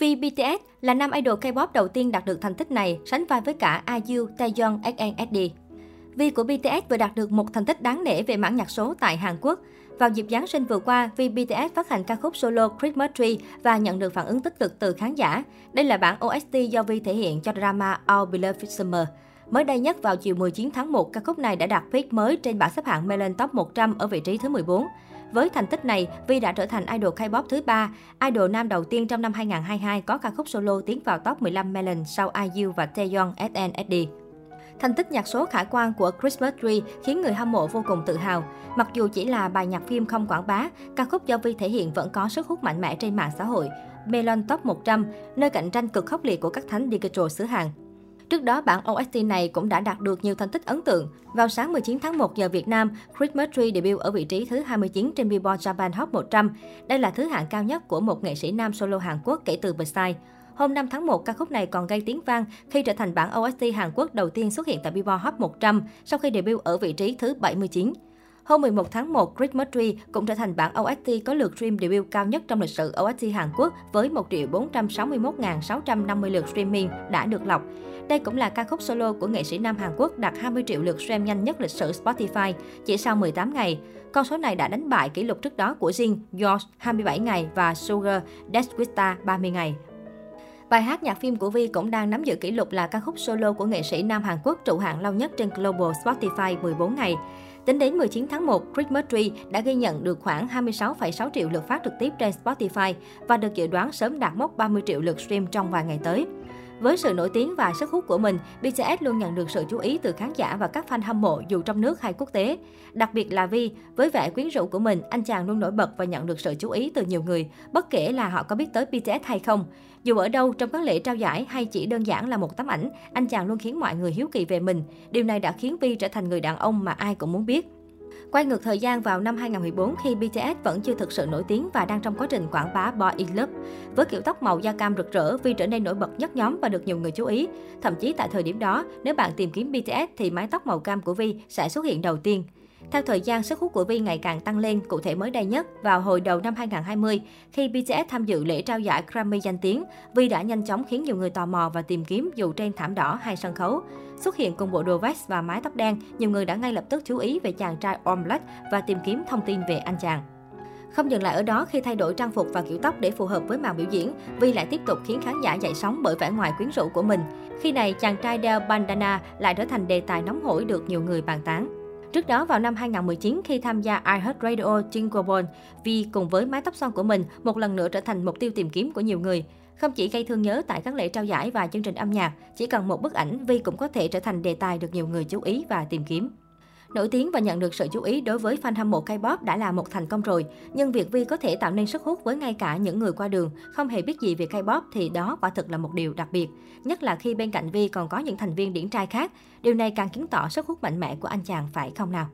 Vì BTS là nam idol K-pop đầu tiên đạt được thành tích này, sánh vai với cả IU, Taeyong, SNSD. Vi của BTS vừa đạt được một thành tích đáng nể về mảng nhạc số tại Hàn Quốc. Vào dịp Giáng sinh vừa qua, Vi BTS phát hành ca khúc solo Christmas Tree và nhận được phản ứng tích cực từ khán giả. Đây là bản OST do Vi thể hiện cho drama "All Beloved Summer. Mới đây nhất vào chiều 19 tháng 1, ca khúc này đã đạt peak mới trên bảng xếp hạng Melon Top 100 ở vị trí thứ 14. Với thành tích này, Vi đã trở thành idol K-pop thứ ba, idol nam đầu tiên trong năm 2022 có ca khúc solo tiến vào top 15 Melon sau IU và Taeyeon SNSD. Thành tích nhạc số khả quan của Christmas Tree khiến người hâm mộ vô cùng tự hào. Mặc dù chỉ là bài nhạc phim không quảng bá, ca khúc do Vi thể hiện vẫn có sức hút mạnh mẽ trên mạng xã hội. Melon Top 100, nơi cạnh tranh cực khốc liệt của các thánh digital xứ hàng. Trước đó, bản OST này cũng đã đạt được nhiều thành tích ấn tượng. Vào sáng 19 tháng 1 giờ Việt Nam, Christmas Tree debut ở vị trí thứ 29 trên Billboard Japan Hot 100. Đây là thứ hạng cao nhất của một nghệ sĩ nam solo Hàn Quốc kể từ Psy. Hôm 5 tháng 1, ca khúc này còn gây tiếng vang khi trở thành bản OST Hàn Quốc đầu tiên xuất hiện tại Billboard Hot 100 sau khi debut ở vị trí thứ 79. Hôm 11 tháng 1, Christmas Tree cũng trở thành bản OST có lượt stream debut cao nhất trong lịch sử OST Hàn Quốc với 1 461.650 lượt streaming đã được lọc. Đây cũng là ca khúc solo của nghệ sĩ nam Hàn Quốc đạt 20 triệu lượt stream nhanh nhất lịch sử Spotify chỉ sau 18 ngày. Con số này đã đánh bại kỷ lục trước đó của Jin, George 27 ngày và Sugar Desquista 30 ngày. Bài hát nhạc phim của Vi cũng đang nắm giữ kỷ lục là ca khúc solo của nghệ sĩ nam Hàn Quốc trụ hạng lâu nhất trên Global Spotify 14 ngày. Tính đến 19 tháng 1, Christmas Tree đã ghi nhận được khoảng 26,6 triệu lượt phát trực tiếp trên Spotify và được dự đoán sớm đạt mốc 30 triệu lượt stream trong vài ngày tới. Với sự nổi tiếng và sức hút của mình, BTS luôn nhận được sự chú ý từ khán giả và các fan hâm mộ dù trong nước hay quốc tế. Đặc biệt là Vi, với vẻ quyến rũ của mình, anh chàng luôn nổi bật và nhận được sự chú ý từ nhiều người, bất kể là họ có biết tới BTS hay không. Dù ở đâu, trong các lễ trao giải hay chỉ đơn giản là một tấm ảnh, anh chàng luôn khiến mọi người hiếu kỳ về mình. Điều này đã khiến Vi trở thành người đàn ông mà ai cũng muốn biết. Quay ngược thời gian vào năm 2014 khi BTS vẫn chưa thực sự nổi tiếng và đang trong quá trình quảng bá Boy in Love. Với kiểu tóc màu da cam rực rỡ, Vi trở nên nổi bật nhất nhóm và được nhiều người chú ý. Thậm chí tại thời điểm đó, nếu bạn tìm kiếm BTS thì mái tóc màu cam của Vi sẽ xuất hiện đầu tiên. Theo thời gian, sức hút của Vi ngày càng tăng lên, cụ thể mới đây nhất, vào hồi đầu năm 2020, khi BTS tham dự lễ trao giải Grammy danh tiếng, Vi đã nhanh chóng khiến nhiều người tò mò và tìm kiếm dù trên thảm đỏ hay sân khấu. Xuất hiện cùng bộ đồ vest và mái tóc đen, nhiều người đã ngay lập tức chú ý về chàng trai All Black và tìm kiếm thông tin về anh chàng. Không dừng lại ở đó, khi thay đổi trang phục và kiểu tóc để phù hợp với màn biểu diễn, Vi lại tiếp tục khiến khán giả dậy sóng bởi vẻ ngoài quyến rũ của mình. Khi này, chàng trai đeo bandana lại trở thành đề tài nóng hổi được nhiều người bàn tán. Trước đó vào năm 2019 khi tham gia iHeartRadio Jingle Ball, Vi cùng với mái tóc xoăn của mình một lần nữa trở thành mục tiêu tìm kiếm của nhiều người. Không chỉ gây thương nhớ tại các lễ trao giải và chương trình âm nhạc, chỉ cần một bức ảnh Vi cũng có thể trở thành đề tài được nhiều người chú ý và tìm kiếm. Nổi tiếng và nhận được sự chú ý đối với fan hâm mộ K-pop đã là một thành công rồi, nhưng việc Vi có thể tạo nên sức hút với ngay cả những người qua đường không hề biết gì về K-pop thì đó quả thực là một điều đặc biệt. Nhất là khi bên cạnh Vi còn có những thành viên điển trai khác, điều này càng chứng tỏ sức hút mạnh mẽ của anh chàng phải không nào?